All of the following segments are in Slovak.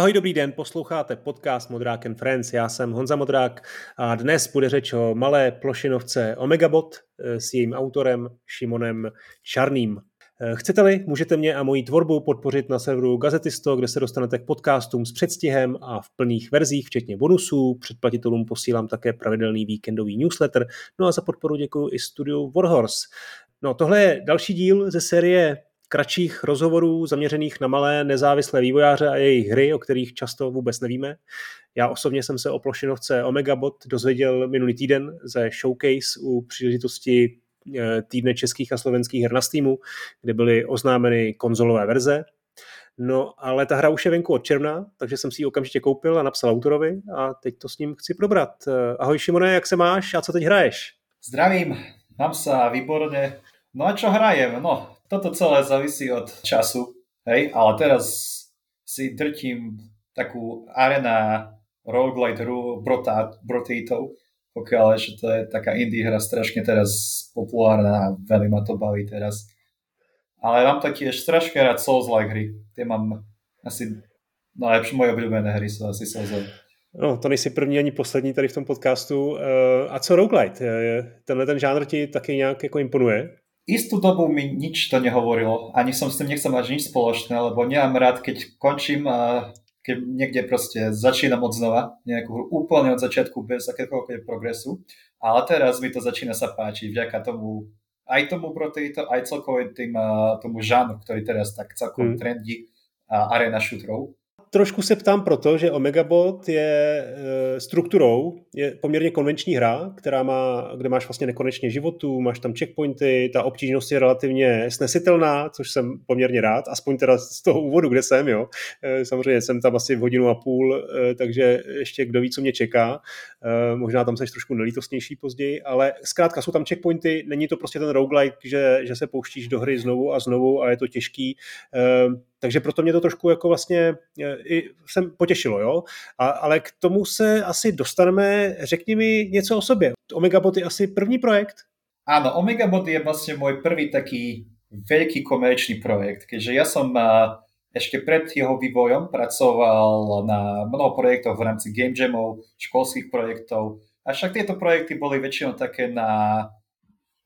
Ahoj, dobrý den, posloucháte podcast Modrák and Friends. Já jsem Honza Modrák a dnes bude řeč o malé plošinovce Omegabot eh, s jejím autorem Šimonem Čarným. Eh, chcete-li, můžete mě a moji tvorbu podpořit na serveru Gazetisto, kde se dostanete k podcastům s předstihem a v plných verzích, včetně bonusů. Předplatitelům posílám také pravidelný víkendový newsletter. No a za podporu děkuji i studiu Warhorse. No, tohle je další díl ze série kratších rozhovorů zaměřených na malé nezávislé vývojáře a jejich hry, o kterých často vůbec nevíme. Já osobně jsem se o plošinovce Omegabot dozvěděl minulý týden ze showcase u příležitosti eh, týdne českých a slovenských her na Steamu, kde byly oznámeny konzolové verze. No, ale ta hra už je venku od června, takže jsem si ji okamžitě koupil a napsal autorovi a teď to s ním chci probrat. Eh, ahoj Šimone, jak se máš a co teď hraješ? Zdravím, mám se výborně. No a čo hrajem? No, toto celé závisí od času, hej, ale teraz si drtím takú arena roguelite hru Brotato, pokiaľ že to je taká indie hra strašne teraz populárna a veľmi ma to baví teraz. Ale mám taky strašne rád Souls-like hry. Tie mám asi najlepšie moje obľúbené hry sú asi Souls-like. No, to nejsi první ani poslední tady v tom podcastu. A co roguelite? Tenhle ten žánr ti taky nějak jako imponuje? Istú dobu mi nič to nehovorilo, ani som s tým nechcel mať nič spoločné, lebo nemám rád, keď končím a keď niekde proste začínam od znova, nejakú úplne od začiatku bez akéhokoľvek progresu, ale teraz mi to začína sa páčiť. Vďaka tomu, aj tomu proteito, aj celkovo tým, tomu žánru, ktorý teraz tak celkom hmm. trendí arena shooterov trošku se ptám proto, že Omegabot je e, strukturou, je poměrně konvenční hra, která má, kde máš vlastně nekonečně životů, máš tam checkpointy, ta obtížnost je relativně snesitelná, což jsem poměrně rád, aspoň teda z toho úvodu, kde jsem, jo. E, samozřejmě jsem tam asi v hodinu a půl, e, takže ještě kdo ví, co mě čeká. Možná tam seš trošku nelítostnější později, ale zkrátka jsou tam checkpointy, není to prostě ten roguelike, že, že se pouštíš do hry znovu a znovu a je to těžký takže proto mě to trošku jako vlastně e, i jsem potěšilo, jo. A, ale k tomu se asi dostaneme, řekni mi něco o sobě. Omegabot je asi první projekt? Áno, Omegabot je vlastne môj prvý taký veľký komerčný projekt, keďže ja som ešte pred jeho vývojom pracoval na mnoho projektov v rámci game jamov, školských projektov, avšak tieto projekty boli väčšinou také na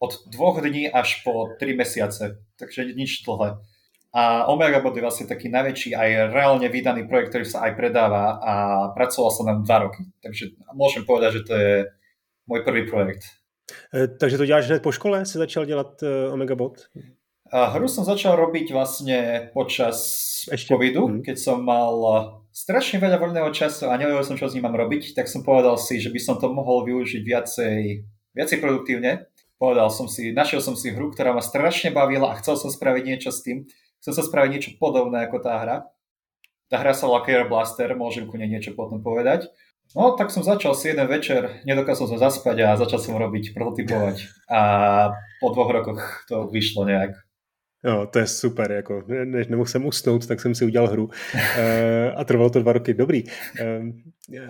od dvoch dní až po tri mesiace, takže nič dlhé. A Omega Bot je vlastne taký najväčší aj reálne vydaný projekt, ktorý sa aj predáva a pracoval som tam dva roky. Takže môžem povedať, že to je môj prvý projekt. E, takže to děláš po škole? Si začal dělat uh, Omega Bot? A hru som začal robiť vlastne počas Ešte. covidu, hmm. keď som mal strašne veľa voľného času a nevedel som, čo s ním mám robiť, tak som povedal si, že by som to mohol využiť viacej, viacej produktívne. Povedal som si, našiel som si hru, ktorá ma strašne bavila a chcel som spraviť niečo s tým chcem sa spraviť niečo podobné ako tá hra. Tá hra sa volá Care Blaster, môžem ku nej niečo potom povedať. No, tak som začal si jeden večer, nedokázal som zaspať a začal som robiť, prototypovať. A po dvoch rokoch to vyšlo nejak. Jo, to je super, jako, než nemohl jsem usnout, tak jsem si udělal hru e, a trvalo to dva roky, dobrý. E,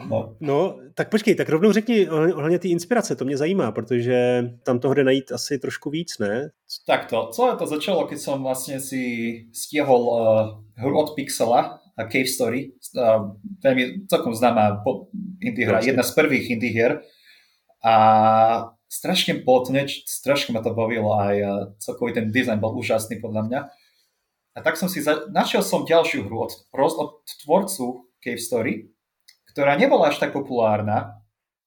no. no, tak počkej, tak rovnou řekni ohledně té inspirace, to mě zajímá, protože tam toho jde najít asi trošku víc, ne? Tak to, celé to začalo, keď som vlastne si stiehol uh, hru od Pixela, a Cave Story, uh, veľmi celkom známa indie hra, jedna z prvých indie hier. A strašne potne, strašne ma to bavilo aj celkový ten dizajn bol úžasný podľa mňa. A tak som si, za... našiel som ďalšiu hru od, od tvorcu Cave Story, ktorá nebola až tak populárna,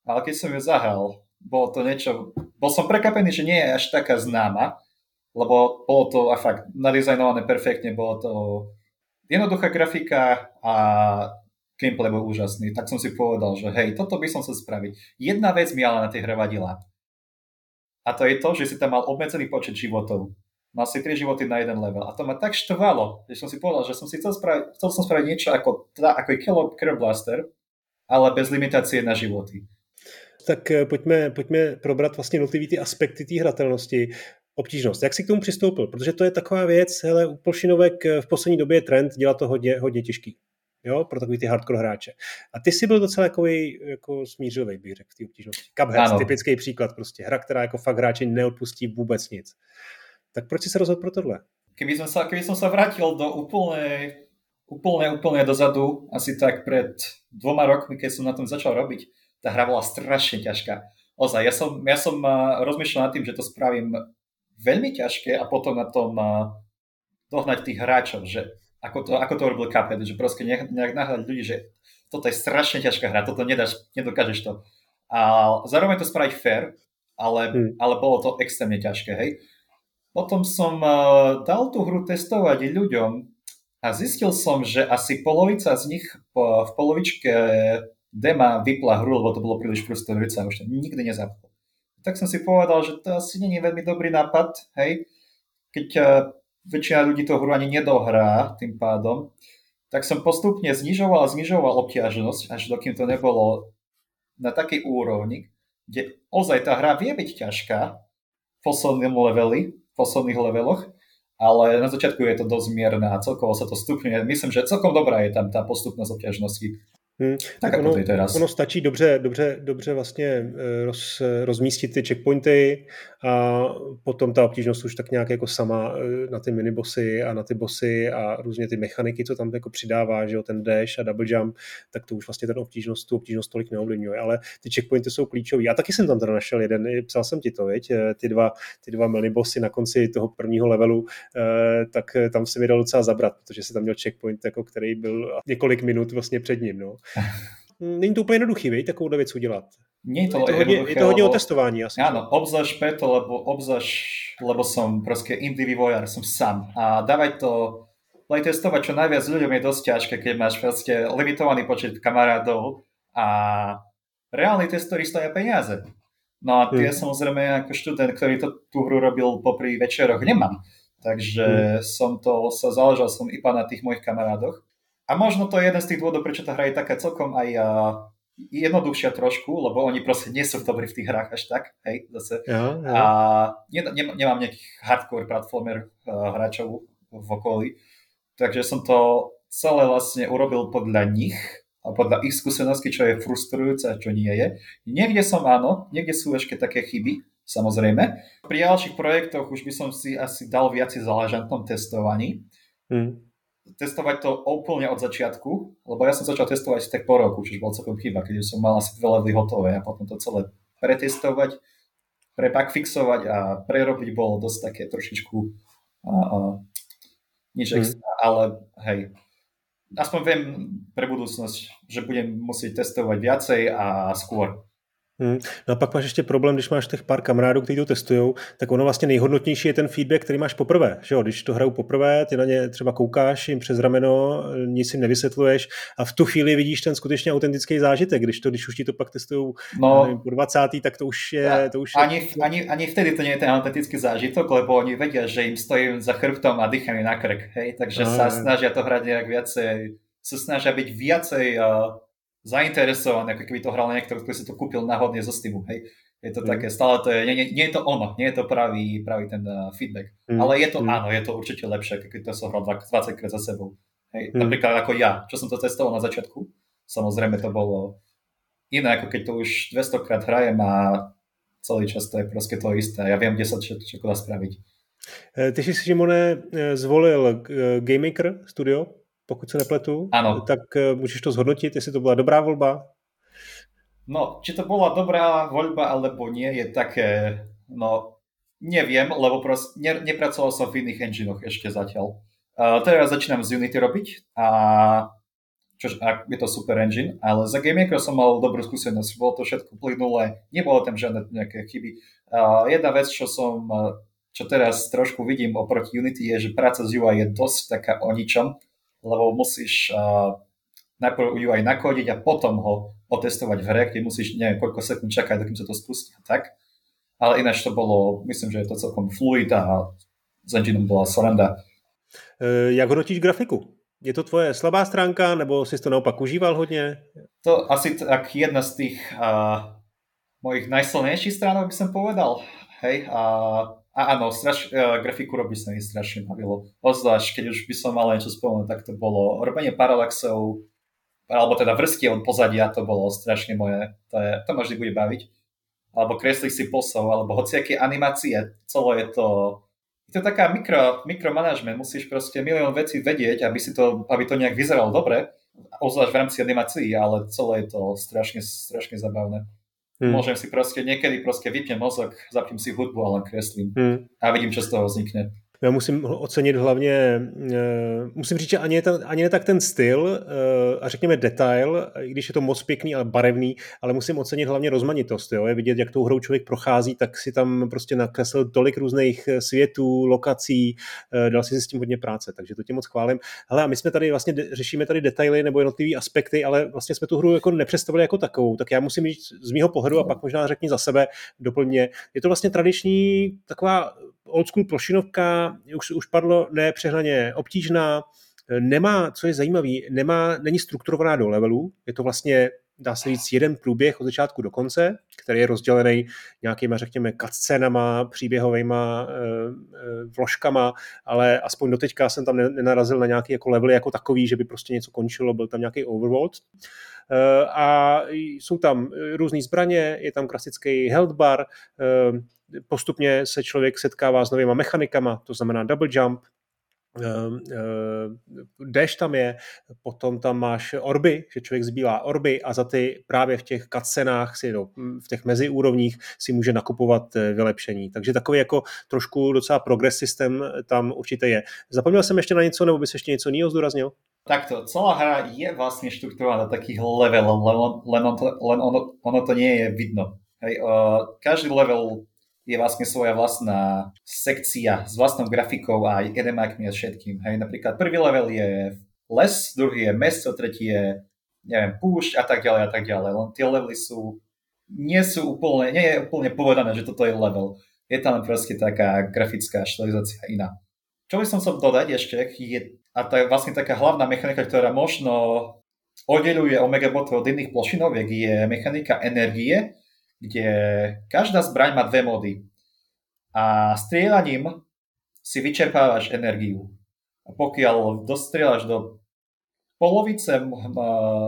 ale keď som ju zahral, bolo to niečo, bol som prekapený, že nie je až taká známa, lebo bolo to a fakt nadizajnované perfektne, bolo to jednoduchá grafika a gameplay bol úžasný, tak som si povedal, že hej, toto by som chcel spraviť. Jedna vec mi ale na tej hre vadila. A to je to, že si tam mal obmedzený počet životov. Mal si 3 životy na jeden level. A to ma tak štvalo, že som si povedal, že som si chcel spraviť, chcel som spraviť niečo ako, ako je Killer Blaster, ale bez limitácie na životy. Tak eh, pojďme, pojďme probrat vlastně jednotlivý ty aspekty té hratelnosti. Obtížnost. Jak si k tomu přistoupil? Protože to je taková věc, hele, u plošinovek eh, v poslední době je trend dělat to hodně, hodně těžký jo, pro takový ty hardcore hráče. A ty si byl docela takový jako smířilý, bych řekl, v té obtížnosti. Cuphead, typický příklad prostě. Hra, která jako fakt hráči neodpustí vůbec nic. Tak proč si se rozhodl pro tohle? Keby som sa, keby som sa vrátil do úplnej úplne, úplne dozadu, asi tak pred dvoma rokmi, keď som na tom začal robiť, tá hra bola strašne ťažká. Ozaj, ja som, ja som uh, rozmýšľal nad tým, že to spravím veľmi ťažké a potom na tom uh, dohnať tých hráčov, že ako to, ako to robil Cuphead, že proste nejak, nejak ľudí, že toto je strašne ťažká hra, toto nedáš, nedokážeš to. A zároveň to spraviť fair, ale, hmm. ale bolo to extrémne ťažké, hej. Potom som uh, dal tú hru testovať ľuďom a zistil som, že asi polovica z nich po, v polovičke dema vypla hru, lebo to bolo príliš frustrujúce a už to nikdy nezapol. Tak som si povedal, že to asi nie je veľmi dobrý nápad, hej, keď uh, väčšina ľudí tú hru ani nedohrá tým pádom, tak som postupne znižoval a znižoval obťažnosť, až dokým to nebolo na takej úrovni, kde ozaj tá hra vie byť ťažká v poslednom leveli, v posledných leveloch, ale na začiatku je to dosť mierne a celkovo sa to stupňuje. Myslím, že celkom dobrá je tam tá postupnosť obťažnosti. Hmm. Tak, tak ono, teraz. ono stačí dobře, dobře, dobře vlastně eh, roz, rozmístit ty checkpointy a potom ta obtížnost už tak nějak jako sama eh, na ty minibosy a na ty bossy a různě ty mechaniky, co tam jako přidává, že jo, ten dash a double jump, tak to už vlastně ten obtížnost, tu obtížnost tolik neovlivňuje, ale ty checkpointy jsou klíčové. Já taky jsem tam teda našel jeden, psal jsem ti to, viď? Eh, ty dva, ty dva minibosy na konci toho prvního levelu, tak tam se mi dalo docela zabrat, protože si tam měl checkpoint, jako který byl několik minut vlastně před ním, no. Není to úplně jednoduchý, vej, takovou věc udělat. Nie je to, je to hodně, je to hodně lebo, o testování asi. Áno, obzvlášť preto, lebo obzvlášť, lebo som proste indie vývojár, som sám. A dávať to, testovať čo najviac ľuďom je dosť ťažké, keď máš proste limitovaný počet kamarádov a reálni testori stoja peniaze. No a tie hmm. samozrejme ako študent, ktorý to, tú hru robil popri večeroch, nemám. Takže hmm. som to, sa záležal som iba na tých mojich kamarádoch. A možno to je jeden z tých dôvodov, prečo tá hra je taká celkom aj uh, jednoduchšia trošku, lebo oni proste nie sú dobrí v tých hrách až tak, hej, zase. Ja, ja. A ne, ne, nemám nejakých hardcore platformer uh, hráčov v okolí, takže som to celé vlastne urobil podľa nich a podľa ich skúseností, čo je frustrujúce a čo nie je. Niekde som áno, niekde sú ešte také chyby, samozrejme. Pri ďalších projektoch už by som si asi dal viac záležať na testovaní. Hmm testovať to úplne od začiatku, lebo ja som začal testovať tak po roku, čiže bol celkom chyba, keď som mal asi dve levely hotové a potom to celé pretestovať, prepakfixovať a prerobiť bolo dosť také trošičku a, a, nič mm. extra, ale hej, aspoň viem pre budúcnosť, že budem musieť testovať viacej a skôr. Hmm. No a pak máš ještě problém, když máš těch pár kamarádů, kteří to testují, tak ono vlastně nejhodnotnější je ten feedback, který máš poprvé. Že jo? Když to hrajou poprvé, ty na ně třeba koukáš jim přes rameno, nic jim nevysvětluješ a v tu chvíli vidíš ten skutečně autentický zážitek. Když to, když už ti to pak testují no, po 20. tak to už je... To už ani, je... ani, ani vtedy to nie je ten autentický zážitok, lebo oni vedia, že im stojím za chrbtom a dýcham na krk. Hej? Takže no, sa snažia to hrať nejak viacej, sa snažia byť viacej uh, zainteresovaný, ako keby to hral niekto, kto si to kúpil náhodne zo Steamu, hej. Je to mm. také, stále to je, nie, nie, nie je to ono, nie je to pravý, pravý ten uh, feedback, mm. ale je to mm. áno, je to určite lepšie, keď to som hral 20 krát za sebou. Hej. Mm. Napríklad ako ja, čo som to testoval na začiatku, samozrejme to bolo iné, ako keď to už 200 krát hrajem a celý čas to je proste to isté. Ja viem, kde sa čo, čo dá spraviť. E, ty si, Šimone, e, zvolil Game Maker Studio pokud se nepletu, ano. tak eh, můžeš to zhodnotit, jestli to byla dobrá volba? No, či to bola dobrá voľba alebo nie, je také, no, neviem, lebo proste ne, nepracoval som v iných enginoch ešte zatiaľ. Uh, teraz začínam z Unity robiť a čož, je to super engine, ale za GameMaker som mal dobrú skúsenosť, bolo to všetko plynulé, nebolo tam žiadne nejaké chyby. Uh, jedna vec, čo som, čo teraz trošku vidím oproti Unity, je, že práca z UI je dosť taká o ničom, lebo musíš uh, najprv ju aj nakodiť a potom ho otestovať v hre, kde musíš neviem koľko sekúnd čakať, dokým sa to spustí a tak. Ale ináč to bolo, myslím, že je to celkom fluid a s engineom bola soranda. E, jak hodnotíš grafiku? Je to tvoje slabá stránka, nebo si to naopak užíval hodně? To asi tak jedna z tých uh, mojich najsilnejších stránok by som povedal. Hej, a a áno, straš, uh, grafiku robiť sa mi strašne bavilo. Ozvlášť, keď už by som mal niečo spomenúť, tak to bolo robenie paralaxov, alebo teda vrstiev pozadia, to bolo strašne moje, to, je, to ma vždy bude baviť. Alebo kresliť si posov, alebo hociaké animácie, celé je to je to taká mikro, mikromanagement, musíš proste milión vecí vedieť, aby, si to, aby to nejak vyzeralo dobre, ozvlášť v rámci animácií, ale celé je to strašne, strašne zabavné. Hmm. Môžem si proste, niekedy proste vypnem mozog, zapím si hudbu a len kreslím hmm. a vidím, čo z toho vznikne. Já musím ocenit hlavně, eh, musím říct, že ani, ten, ani ne tak ten styl eh, a řekněme detail, i když je to moc pěkný a barevný, ale musím ocenit hlavně rozmanitost. Jo? Je vidět, jak tou hrou člověk prochází, tak si tam prostě nakreslil tolik různých eh, světů, lokací, dal si s tím hodně práce, takže to tě moc chválím. Hele, a my jsme tady vlastně řešíme tady detaily nebo jednotlivé aspekty, ale vlastně jsme tu hru jako nepředstavili jako takovou, tak já musím říct z mého pohledu a pak možná řekni za sebe, doplně. Je to vlastně tradiční taková old school plošinovka, už, už padlo, nepřehnaně obtížná, nemá, co je zajímavé, nemá, není strukturovaná do levelů, je to vlastně dá se říct, jeden průběh od začátku do konce, který je rozdělený nějakýma, řekněme, cutscenama, příběhovými e, e, vložkama, ale aspoň doteďka jsem tam nenarazil na nějaký jako levely jako takový, že by prostě něco končilo, byl tam nějaký overworld. E, a jsou tam různé zbraně, je tam klasický health bar, e, postupně se člověk setkává s novýma mechanikama, to znamená double jump, ehm, ehm, dash tam je, potom tam máš orby, že člověk zbývá orby a za ty právě v těch cutscenách, si, no, v těch meziúrovních si může nakupovat eh, vylepšení. Takže takový jako trošku docela progress systém tam určitě je. Zapomněl jsem ještě na něco, nebo bys ještě něco jiného zdůraznil? Takto, celá hra je vlastne štruktúrovaná takých levelov, len, len, on to, len ono, ono to nie je vidno. Hej, uh, každý level je vlastne svoja vlastná sekcia s vlastnou grafikou a edemákmi a všetkým. Hej, napríklad prvý level je les, druhý je mesto, tretí je neviem, púšť a tak ďalej a tak ďalej. Len tie levely sú, nie sú úplne, nie je úplne povedané, že toto je level. Je tam proste taká grafická štilizácia iná. Čo by som chcel dodať ešte, je, a to je vlastne taká hlavná mechanika, ktorá možno oddeluje Omega Bot od iných plošinoviek, je mechanika energie, kde každá zbraň má dve mody. A strieľaním si vyčerpávaš energiu. A pokiaľ dostrieľaš do polovice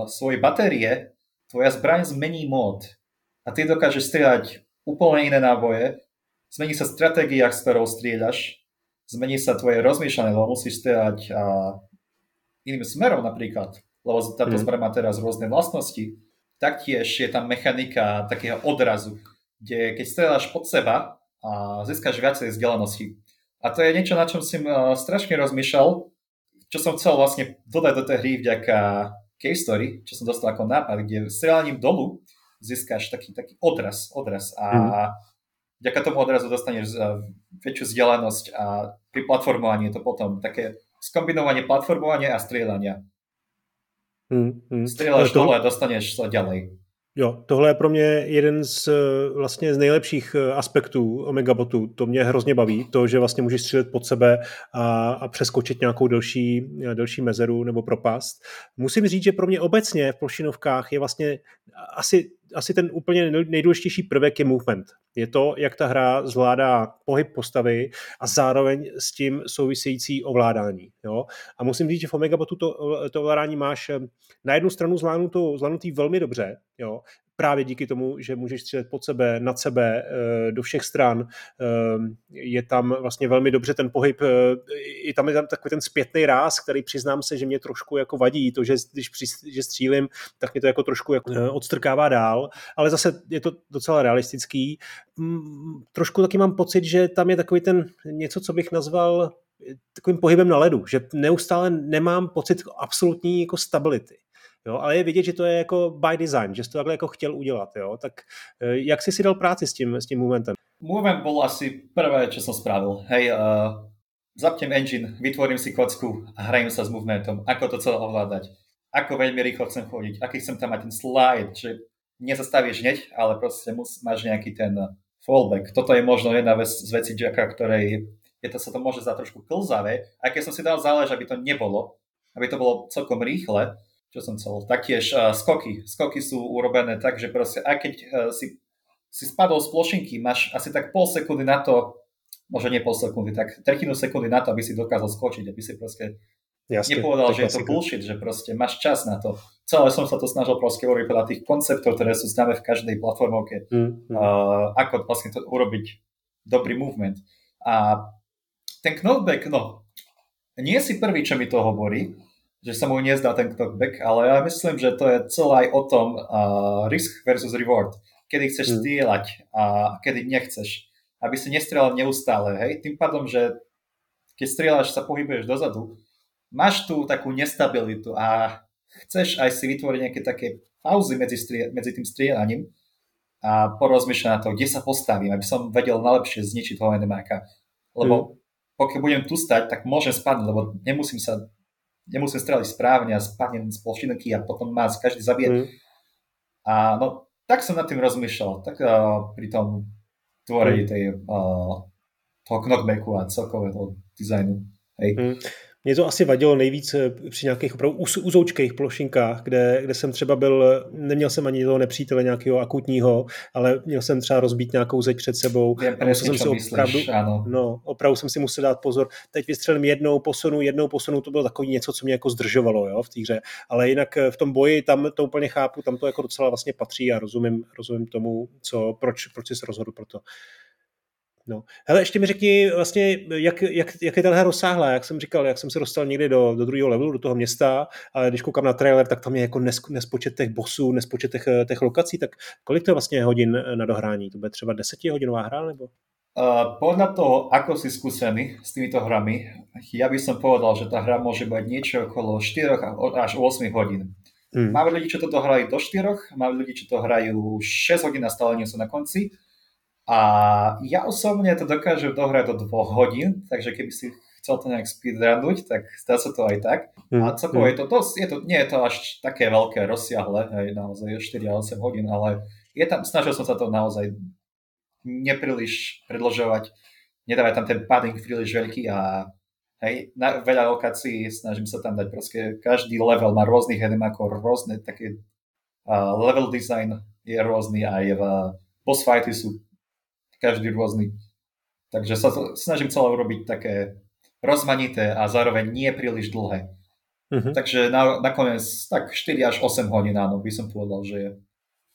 svojej batérie, tvoja zbraň zmení mód. A ty dokážeš strieľať úplne iné náboje, zmení sa stratégia, s ktorou strieľaš, zmení sa tvoje rozmýšľanie, lebo musíš strieľať a, iným smerom napríklad, lebo táto mm. zbraň má teraz rôzne vlastnosti Taktiež je tam mechanika takého odrazu, kde keď strieľaš pod seba a získaš viacej vzdialenosti. A to je niečo, na čom som uh, strašne rozmýšľal, čo som chcel vlastne dodať do tej hry vďaka case story, čo som dostal ako nápad, kde strieľaním dolu získaš taký, taký odraz, odraz a mm. vďaka tomu odrazu dostaneš uh, väčšiu vzdialenosť a pri platformovaní je to potom také skombinovanie platformovania a strieľania. Hmm, hmm. Strieľaš to... a dostaneš sa ďalej. Jo, tohle je pro mě jeden z eh, vlastně z nejlepších eh, aspektů Omegabotu. To mě hrozně baví, to, že vlastně můžeš střílet pod sebe a, a přeskočit nějakou delší, eh, delší mezeru nebo propast. Musím říct, že pro mě obecně v plošinovkách je vlastně asi asi ten úplně nejdůležitější prvek je movement. Je to, jak ta hra zvládá pohyb postavy a zároveň s tím související ovládání. Jo? A musím říct, že v Omegabotu to, to ovládání máš na jednu stranu zvládnutý, zvládnutý velmi dobře, jo? Právě díky tomu, že můžeš střílet pod sebe, nad sebe, eh, do všech stran. Eh, je tam vlastně velmi dobře ten pohyb, eh, i tam je tam takový ten zpětný ráz, který přiznám se, že mě trošku jako vadí, to, že když při, že střílim, tak mě to jako trošku jako odstrkává dál, ale zase je to docela realistický. Mm, trošku taky mám pocit, že tam je takový ten něco, co bych nazval takovým pohybem na ledu, že neustále nemám pocit absolutní jako stability. Jo, ale je vidět, že to je jako by design, že jsi to takhle jako chtěl udělat. Jo? Tak eh, jak jsi si dal práci s tím, s tím momentem? Movement bol asi prvé, čo som spravil. Hej, uh, zapnem engine, vytvorím si kocku a hrajem sa s movementom. Ako to celé ovládať. Ako veľmi rýchlo chcem chodiť. Aký chcem tam mať ten slide, že nezastavíš hneď, ale proste mus, máš nejaký ten fallback. Toto je možno jedna vec z vecí Jacka, ktorej je to, sa to môže za trošku klzavé. A keď som si dal zálež, aby to nebolo, aby to bolo celkom rýchle, čo som chcel. Taktiež uh, skoky. Skoky sú urobené tak, že proste, aj keď uh, si, si spadol z plošinky, máš asi tak pol sekundy na to, možno nie pol sekundy, tak tretinu sekundy na to, aby si dokázal skočiť, aby si proste Jasne, nepovedal, že je to bullshit, že proste máš čas na to. Celé som sa to snažil proste urobiť podľa tých konceptov, ktoré sú známe v každej platformovke. Mm, mm. Uh, ako vlastne to urobiť dobrý movement. A ten knockback, no, nie si prvý, čo mi to hovorí, že sa mu nezdá ten knockback, ale ja myslím, že to je celé aj o tom uh, risk versus reward. Kedy chceš mm. strieľať a kedy nechceš. Aby si nestrieľal neustále, hej? Tým pádom, že keď strieľaš, sa pohybuješ dozadu, máš tu takú nestabilitu a chceš aj si vytvoriť nejaké také pauzy medzi, strie- medzi tým strieľaním a porozmýšľať na to, kde sa postavím, aby som vedel najlepšie zničiť toho enemáka. Lebo mm. pokiaľ budem tu stať, tak môžem spadnúť, lebo nemusím sa nemusím streliť správne a spadnem z plošinky a potom ma každý zabije. Mm. A no, tak som nad tým rozmýšľal, tak uh, pri tom tvorení mm. tej, uh, toho knockbacku a celkového dizajnu. Hej. Mm. Mě to asi vadilo nejvíc eh, při nějakých opravdu uzoučkých plošinkách, kde, kde jsem třeba byl, neměl jsem ani toho nepřítele nějakého akutního, ale měl jsem třeba rozbít nějakou zeď před sebou. Vím, a musel jsem si myslíš, opravdu, ano. no, opravdu jsem si musel dát pozor. Teď vystřelím jednou posunu, jednou posunu, to bylo takový něco, co mě jako zdržovalo jo, v té hře. Ale jinak eh, v tom boji tam to úplně chápu, tam to jako docela vlastně patří a rozumím, rozumím tomu, co, proč, proč jsi se rozhodl pro to. No. Hele, ještě mi řekni vlastně, jak, jak, jak je ta rozsáhlá, jak jsem říkal, jak jsem se dostal někdy do, do druhého levelu, do toho města, ale když koukám na trailer, tak tam je jako nes, nespočet těch bossů, nespočet těch, těch lokací, tak kolik to je vlastně hodin na dohrání? To bude třeba desetihodinová hra, nebo? Uh, podľa toho, ako si skúsený s týmito hrami, ja by som povedal, že tá hra môže mať niečo okolo 4 až 8 hodín. Hmm. Máme ľudí, čo to hrajú do 4, máme ľudí, čo to hrajú 6 hodín a stále nie sú na konci. A ja osobne to dokážem dohrať do dvoch hodín, takže keby si chcel to nejak speedrunnúť, tak dá sa to aj tak. Mm. A celkovo mm. je to dosť, je to, nie je to až také veľké, rozsiahle, hej, naozaj 4 a 8 hodín, ale je tam, snažil som sa to naozaj nepríliš predložovať, nedávať tam ten padding príliš veľký a hej, na veľa lokácií snažím sa tam dať proste, každý level má rôznych enemákov, rôzne také uh, level design je rôzny aj v boss fighty sú každý rôzny. Takže sa to snažím celé urobiť také rozmanité a zároveň nie príliš dlhé. Uh-huh. Takže na, nakoniec tak 4 až 8 hodín, áno, by som povedal, že je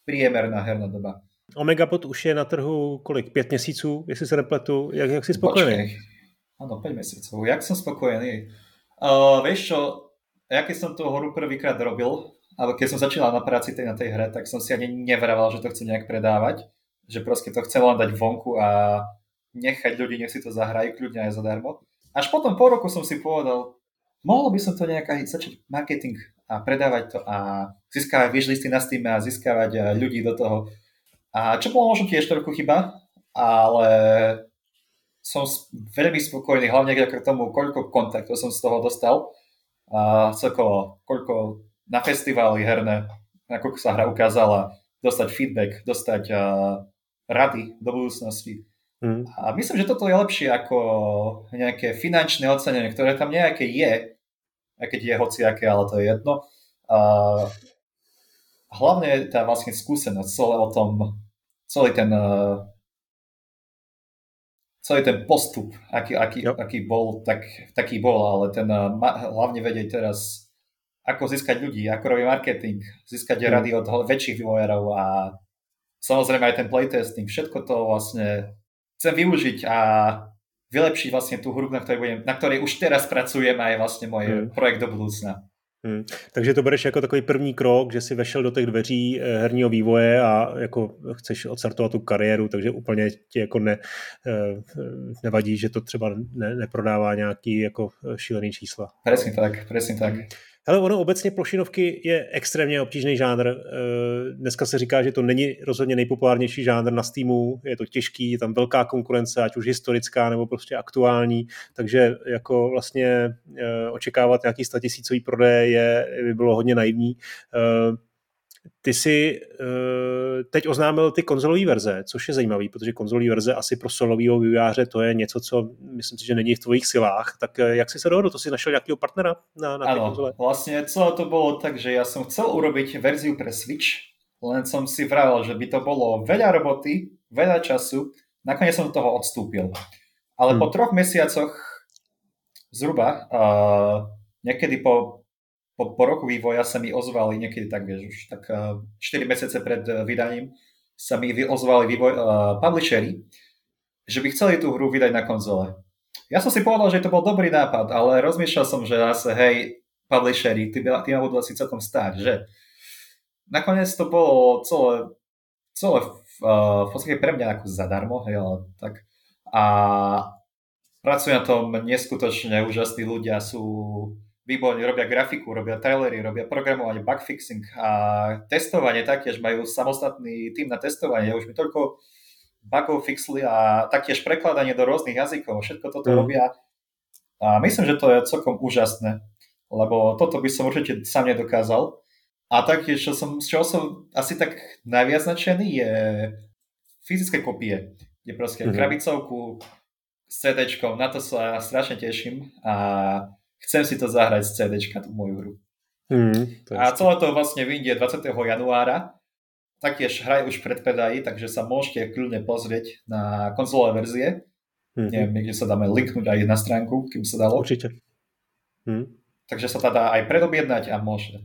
priemerná herná doba. Omegapod už je na trhu kolik? 5 měsíců, jestli se nepletu. Jak, jak si spokojený? Áno, 5 mesiacov. Jak som spokojený? Uh, vieš čo, ja keď som tú horu prvýkrát robil, ale keď som začínal na práci tej, na tej hre, tak som si ani nevraval, že to chcem nejak predávať že proste to chcem len dať vonku a nechať ľudí, nech si to zahrajú kľudne aj zadarmo. Až potom po roku som si povedal, mohol by som to nejak aj začať marketing a predávať to a získavať listy na Steam a získavať eh, ľudí do toho. A čo bolo možno tiež trochu chyba, ale som veľmi spokojný, hlavne k tomu, koľko kontaktov som z toho dostal a celkovo, koľko na festivály herné, ako sa hra ukázala, dostať feedback, dostať uh, rady do budúcnosti. Mm. A myslím, že toto je lepšie ako nejaké finančné ocenenie, ktoré tam nejaké je, aj keď je hociaké, ale to je jedno. A hlavne je tá vlastne skúsenosť celé o tom, celý ten celý ten postup, aký, aký, yep. aký bol, tak, taký bol, ale ten hlavne vedieť teraz, ako získať ľudí, ako robiť marketing, získať mm. rady od väčších vývojárov a samozrejme aj ten playtesting, všetko to vlastne chcem využiť a vylepšiť vlastne tú hru, na ktorej, budem, na ktorej už teraz pracujem a je vlastne môj hmm. projekt do budúcna. Hmm. Takže to bereš jako takový první krok, že si vešel do těch dveří eh, herního vývoje a jako chceš odstartovat tu kariéru, takže úplně ti jako ne, eh, nevadí, že to třeba ne, neprodává nějaký jako šílený čísla. Presne tak, presne tak. Hmm. Hele, ono obecně plošinovky je extrémně obtížný žánr. Eh, dneska se říká, že to není rozhodně nejpopulárnější žánr na Steamu, je to těžký, je tam velká konkurence, ať už historická nebo prostě aktuální, takže jako vlastně eh, očekávat nějaký statisícový prodej je, by bylo hodně naivní. Eh, ty jsi uh, teď oznámil ty konzolové verze, což je zajímavý, protože konzolové verze asi pro solového vývojáře to je něco, co myslím si, že není v tvojich silách. Tak uh, jak si se dohodl? To si našel nějakého partnera na, na ano, konzole? vlastne celé to bolo tak, že ja som chcel urobiť verziu pre Switch, len som si vravel, že by to bolo veľa roboty, veľa času, nakoniec som toho odstúpil. Ale hmm. po troch mesiacoch zhruba, uh, niekedy po po, po roku vývoja sa mi ozvali niekedy tak, vieš, už tak uh, eh, 4 mesiace pred uh, vydaním sa mi ozvali vývoj, uh, publishery, že by chceli tú hru vydať na konzole. Ja som si povedal, že to bol dobrý nápad, ale rozmýšľal som, že zase, hej, publishery, ty, ty ma budú asi celkom stáť, že? Nakoniec to bolo celé, celé v, v podstate pre mňa ako zadarmo, hej, ale tak. A pracujú na tom neskutočne úžasní ľudia, sú výborní, robia grafiku, robia trailery, robia programovanie, bugfixing a testovanie taktiež majú samostatný tým na testovanie. Už mi toľko bugov fixli a taktiež prekladanie do rôznych jazykov. Všetko toto mm. robia a myslím, že to je celkom úžasné, lebo toto by som určite sám nedokázal. A taktiež, čo som, z čoho som asi tak najviac nadšený, je fyzické kopie, kde proste mm-hmm. krabicovku s CD, na to sa strašne teším a chcem si to zahrať z CD, tú moju hru. Mm, a celé to vlastne vyjde 20. januára Taktiež hraj už predpredají, takže sa môžete kľudne pozrieť na konzolové verzie. Mm-hmm. Neviem, niekde sa dáme linknúť aj na stránku, kým sa dalo. Určite. Mm. Takže sa to dá aj predobjednať a môže.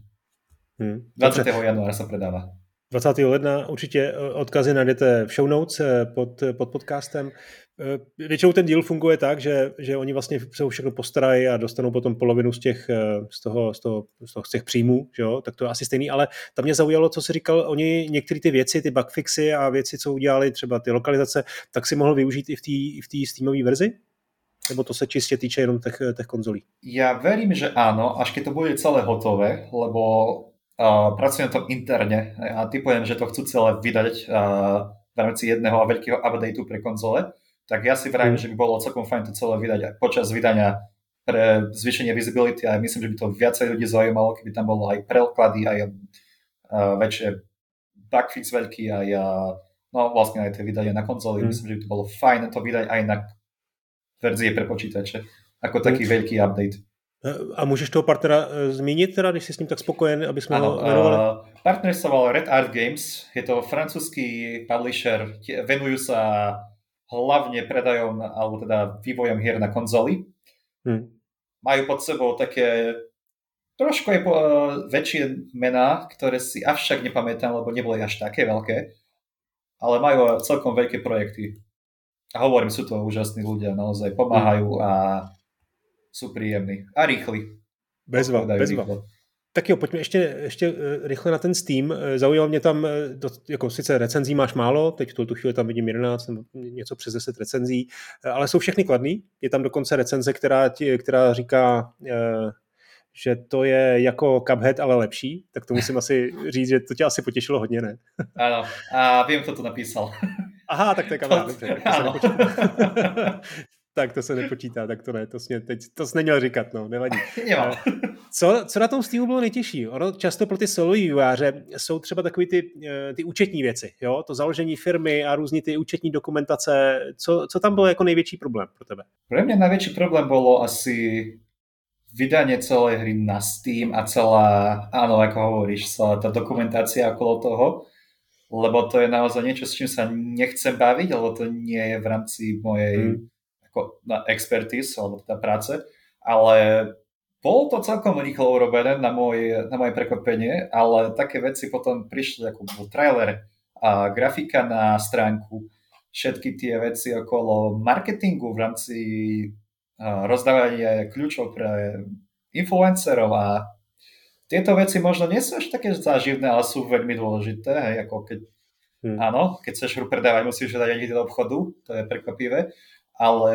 Mm. 20. Dobre. januára sa predáva. 20. ledna určitě eh, odkazy najdete v show notes eh, pod, eh, pod podcastem. Většinou ten díl funguje tak, že, že oni vlastně se všechno postarají a dostanou potom polovinu z těch, z toho, z toho, z toho z těch příjmů, že jo? tak to je asi stejný, ale tam mě zaujalo, co si říkal, oni některé ty věci, ty bugfixy a věci, co udělali, třeba ty lokalizace, tak si mohl využít i v té v Steamové verzi? Nebo to se čistě týče jenom těch, těch konzolí? Ja verím, že áno, až keď to bude celé hotové, lebo uh, pracujem na tom interne a typujem, že to chcú celé vydať uh, v rámci jedného a veľkého updateu pre konzole, tak ja si vravím, mm. že by bolo celkom fajn to celé vydať počas vydania pre zvýšenie visibility a myslím, že by to viacej ľudí zaujímalo, keby tam bolo aj preklady, aj uh, väčšie bugfix veľký, aj uh, no vlastne aj tie vydania na konzoli. Mm. Myslím, že by to bolo fajn to vydať aj na verzie pre počítače, ako taký mm. veľký update. A můžeš toho partnera eh, zmínit teda, když jsi s ním tak spokojen, aby jsme ano, ho jmenovali? Uh, partner sa volal Red Art Games, je to francúzsky publisher, venujú sa hlavne predajom alebo teda vývojom hier na konzoli. Hmm. Majú pod sebou také trošku aj po, uh, väčšie mená, ktoré si avšak nepamätám, lebo neboli až také veľké, ale majú celkom veľké projekty. A hovorím, sú to úžasní ľudia, naozaj pomáhajú a sú príjemní a rýchli. Bezva, bezva. Tak jo, pojďme ještě, ještě eh, rychle na ten Steam. Eh, zaujalo mě tam, eh, jako sice recenzí máš málo, teď v tu chvíli tam vidím 11 nebo něco přes 10 recenzí, ale jsou všechny kladný. Je tam dokonce recenze, která, která říká, že to je jako Cuphead, ale lepší, tak to musím asi říct, že to tě asi potěšilo hodně, ne? Ano, a vím, kdo to napísal. Aha, tak to je kamarád, dobře. tak to se nepočítá, tak to ne, to jsi, teď, to jsi neměl říkat, no, nevadí. jo. Co, co na tom Steamu bylo nejtěžší? Ono často pro ty solový výváře jsou třeba takové ty, eh, ty účetní věci, jo? to založení firmy a různý ty účetní dokumentace. Co, co tam bylo jako největší problém pro tebe? Pro mě největší problém bylo asi vydanie celej hry na Steam a celá, áno, ako hovoríš, celá tá dokumentácia okolo toho, lebo to je naozaj niečo, s čím sa nechcem baviť, lebo to nie je v rámci mojej mm ako na expertise alebo teda práce, ale bolo to celkom rýchlo urobené na moje, na moje prekvapenie, ale také veci potom prišli ako bol trailer a grafika na stránku, všetky tie veci okolo marketingu v rámci rozdávania kľúčov pre influencerov a tieto veci možno nie sú až také záživné, ale sú veľmi dôležité, hej, ako keď Hmm. Áno, keď chceš hru predávať, musíš dať aj do obchodu, to je prekvapivé ale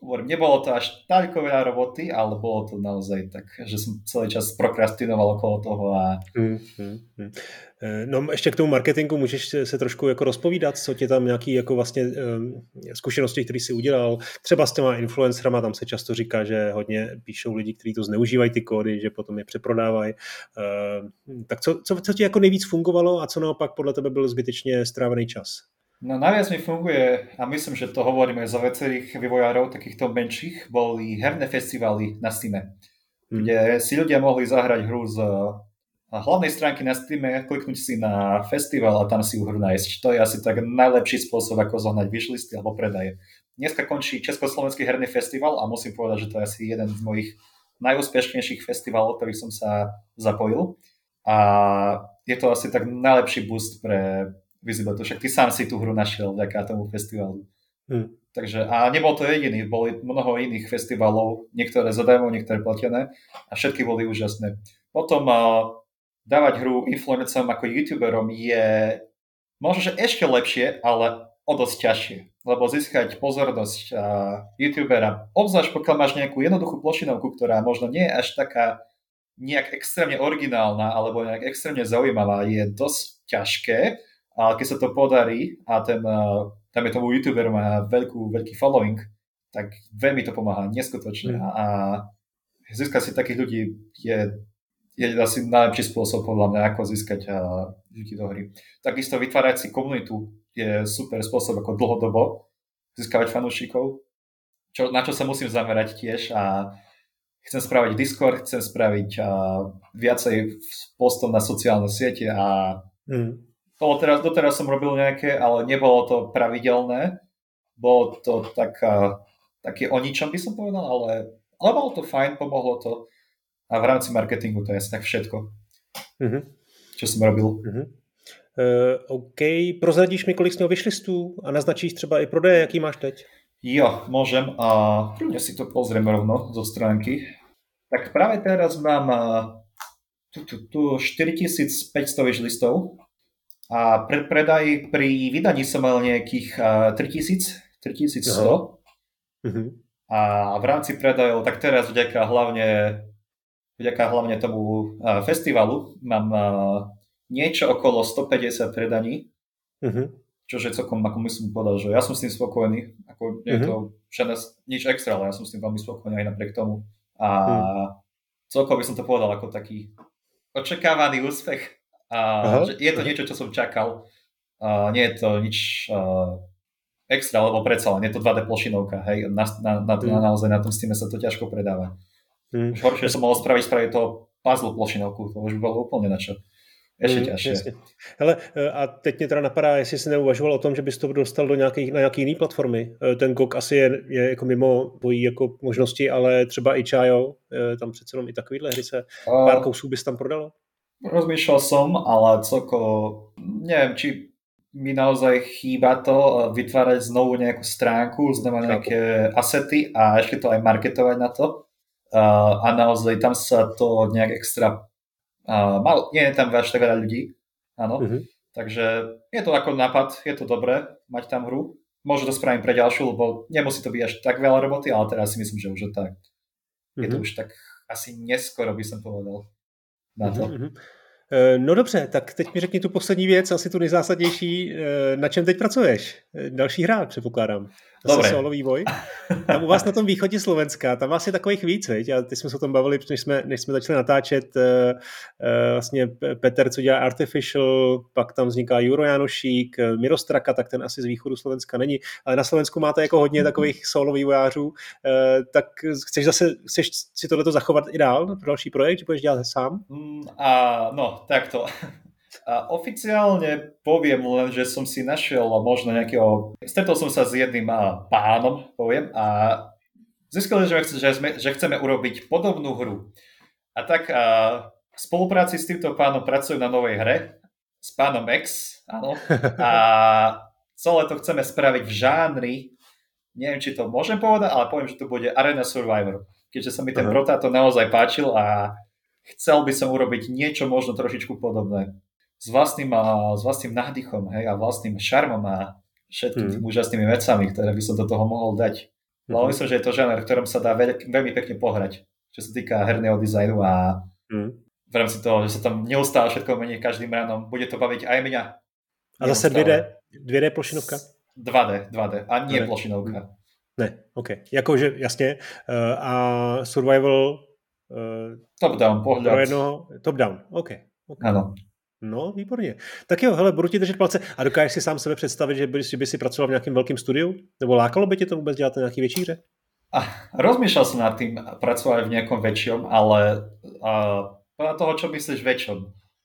hovorím, nebolo to až toľko veľa roboty, ale bolo to naozaj tak, že som celý čas prokrastinoval okolo toho a... Mm, mm, mm. No ještě k tomu marketingu můžeš se trošku jako rozpovídat, co tě tam nějaký jako vlastně um, zkušenosti, které si udělal, třeba s těma influencerama, tam se často říká, že hodně píšou lidi, kteří to zneužívají ty kódy, že potom je přeprodávají. Uh, tak co, co, co ti jako nejvíc fungovalo a co naopak podle tebe byl zbytečně strávený čas? No najviac mi funguje, a myslím, že to hovoríme za viacerých vývojárov takýchto menších, boli herné festivaly na Steam, mm. kde si ľudia mohli zahrať hru z hlavnej stránky na Steam, kliknúť si na festival a tam si ju hru nájsť. To je asi tak najlepší spôsob, ako zohnať wishlisty alebo predaje. Dneska končí Československý herný festival a musím povedať, že to je asi jeden z mojich najúspešnejších festivalov, ktorých som sa zapojil. A je to asi tak najlepší boost pre visibilitu. Však ty sám si tú hru našiel vďaka tomu festivalu. Hmm. Takže, a nebol to jediný, boli mnoho iných festivalov, niektoré zadarmo, niektoré platené a všetky boli úžasné. Potom uh, dávať hru influencerom ako youtuberom je možno, že ešte lepšie, ale o dosť ťažšie. Lebo získať pozornosť uh, youtubera, obzvlášť pokiaľ máš nejakú jednoduchú plošinovku, ktorá možno nie je až taká nejak extrémne originálna alebo nejak extrémne zaujímavá, je dosť ťažké. A keď sa to podarí a ten tam je tomu youtuber má veľkú, veľký following, tak veľmi to pomáha, neskutočne. Mm. A získať si takých ľudí je, je asi najlepší spôsob podľa mňa, ako získať ľudí do hry. Takisto vytvárať si komunitu je super spôsob, ako dlhodobo získavať fanúšikov, čo, na čo sa musím zamerať tiež a chcem spraviť Discord, chcem spraviť uh, viacej postov na sociálne siete a mm. To teraz, doteraz som robil nejaké, ale nebolo to pravidelné. Bolo to taká, také o ničom by som povedal, ale, ale bolo to fajn, pomohlo to. A v rámci marketingu to je asi tak všetko, mm-hmm. čo som robil. Mm-hmm. Uh, OK, prozradíš mi, kolik z něho vyšlistů a naznačíš třeba i prodeje, jaký máš teď? Jo, môžem. A prvne si to pozriem rovno zo stránky. Tak práve teraz mám tu, tu, tu 4500 vyšlistov a predpredaj pri vydaní som mal nejakých uh, 3000, 3100. Uh-huh. A v rámci predajov, tak teraz vďaka hlavne, vďaka hlavne tomu festivalu mám niečo okolo 150 predaní. Uh-huh. Čo je celkom, ako myslím povedal, že ja som s tým spokojný. Ako nie je uh-huh. to žiadne, nič extra, ale ja som s tým veľmi spokojný aj napriek tomu. A uh-huh. celkovo by som to povedal ako taký očakávaný úspech a že je to niečo, čo som čakal. A nie je to nič uh, extra, lebo predsa len je to 2D plošinovka. Hej? Na, na, na, mm. na, naozaj na tom Steam sa to ťažko predáva. Mm. Už horšie som mohol spraviť spraviť to puzzle plošinovku, to už bolo úplne na čo. Ešte mm, ťažšie. Jasně. Hele, e, a teď mě teda napadá, jestli jsi neuvažoval o tom, že bys to dostal do nějaký, na nějaký jiný platformy. E, ten GOG asi je, je jako mimo tvojí jako možnosti, ale třeba i Chayo, e, tam přece jenom i takovýhle hry se, pár kousů bys tam prodalo? Rozmýšľal som, ale celkovo neviem, či mi naozaj chýba to eh, vytvárať znovu nejakú stránku, znova nejaké asety a ešte to aj marketovať na to. Uh, a naozaj tam sa to nejak extra... Uh, mal, nie je tam až tak veľa ľudí, áno. Uh-huh. Takže je to ako nápad, je to dobré mať tam hru. Možno to spravím pre ďalšiu, lebo nemusí to byť až tak veľa roboty, ale teraz si myslím, že už je tak. Uh-huh. Je to mhm. už tak asi neskoro, by som povedal na to. Mm-hmm. No dobře, tak teď mi řekni tu poslední věc, asi tu nejzásadnější. Eh, na čem teď pracuješ? Eh, další hra, předpokládám. Zase solový boj. Tam u vás na tom východě Slovenska, tam asi takových víc, veď? A ty jsme se o tom bavili, než jsme, než jsme začali natáčet. Uh, uh, vlastně Peter, co dělá Artificial, pak tam vzniká Juro Janošík, Mirostraka, tak ten asi z východu Slovenska není, ale na Slovensku máte jako hodně takových solových vojářů. Uh, tak chceš zase, chceš si tohleto zachovat i dál pro další projekt, že budeš dělat sám? Mm, a, no, takto. A oficiálne poviem len, že som si našiel možno nejakého... Stretol som sa s jedným pánom, poviem, a zistili, že, že, sme, že chceme urobiť podobnú hru. A tak a, v spolupráci s týmto pánom pracujú na novej hre, s pánom X, áno. A celé to chceme spraviť v žánri, neviem, či to môžem povedať, ale poviem, že to bude Arena Survivor. Keďže sa mi ten protátor naozaj páčil a chcel by som urobiť niečo možno trošičku podobné s vlastným, s vlastným nádychom hej, a vlastným šarmom a všetkými tými mm. úžasnými vecami, ktoré by som do toho mohol dať. Mm-hmm. Ale myslím, že je to žáner, v ktorom sa dá veľ, veľmi pekne pohrať, čo sa týka herného dizajnu a mm. v rámci toho, že sa tam neustále všetko mení každým ránom, bude to baviť aj mňa. A zase 2D, 2D plošinovka? 2D, 2D, a nie 2D. plošinovka. Ne, OK. Jakože, jasně. Uh, a survival... Uh, top-down, pohľad. Pro jednoho, top-down, OK. okay. No, výborně. Tak jo, hele, budu ti držet palce. A dokážeš si sám sebe představit, že by, že by si pracoval v nějakém velkém studiu? Nebo lákalo by tě to vůbec dělat na nějaký větší hře? A, rozmýšľal som nad tým pracovať v nejakom väčšom, ale a, podľa toho, čo myslíš väčšom.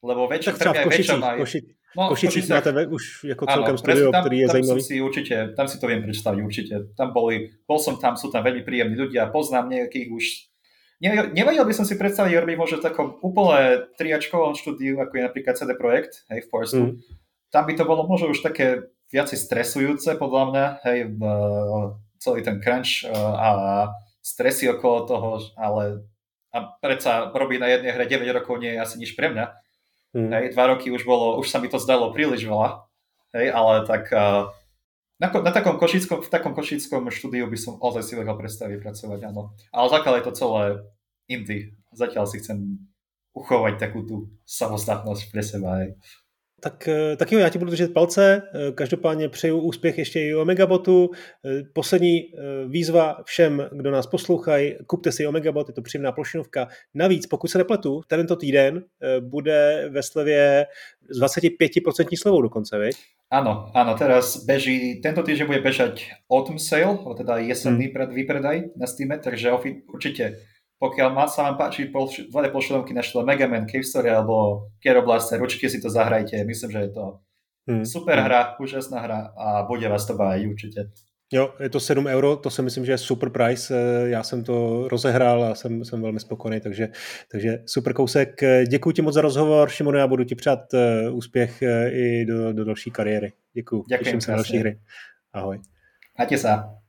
Lebo väčšom tak pre mňa väčšom aj... Koši, no, Košicích máte už ako celkom studio, tam, ktorý je tam zajímavý. Si určite, tam si to viem predstaviť určite. Tam boli, bol som tam, sú tam veľmi príjemní ľudia, poznám nejakých už Nevedel by som si predstaviť robiť možno takom úplne triačkovom štúdiu, ako je napríklad CD Projekt, hej, v Forstu. Mm. Tam by to bolo možno už také viacej stresujúce podľa mňa, hej, v, celý ten crunch a stresy okolo toho, ale a predsa robiť na jednej hre 9 rokov nie je asi nič pre mňa. Mm. Hej, dva roky už bolo, už sa mi to zdalo príliš veľa, hej, ale tak uh, na, na takom košickom, v takom košickom štúdiu by som ozaj si vedel predstaviť pracovať, áno. Ale zatiaľ je to celé indie. Zatiaľ si chcem uchovať takú tú samostatnosť pre seba. Hej. Tak, eh, tak jo, já ti budu držet palce. Eh, každopádně přeju úspěch ještě i o Megabotu. Eh, poslední výzva všem, kdo nás poslouchají, kupte si Omegabot, je to příjemná plošinovka. Navíc, pokud se nepletu, tento týden bude ve slevě s 25% slevou dokonce, viď? Áno, áno, teraz beží, tento týždeň bude bežať Autumn Sale, teda jesenný hmm. výpredaj na Steam, takže určite pokiaľ má sa vám páči dva plošinovky na štýle Mega Man, Cave Story alebo Kero Blaster, určite si to zahrajte. Myslím, že je to hmm. super hmm. hra, úžasná hra a bude vás to baviť určite. Jo, je to 7 euro, to si myslím, že je super price. Já jsem to rozehrál a jsem, jsem velmi spokojený, takže, takže super kousek. Děkuji ti moc za rozhovor, Šimone, já budu ti přát eh, úspěch eh, i do, do další kariéry. Děkuji, Děkuji těším se na další hry. Ahoj. Máte se.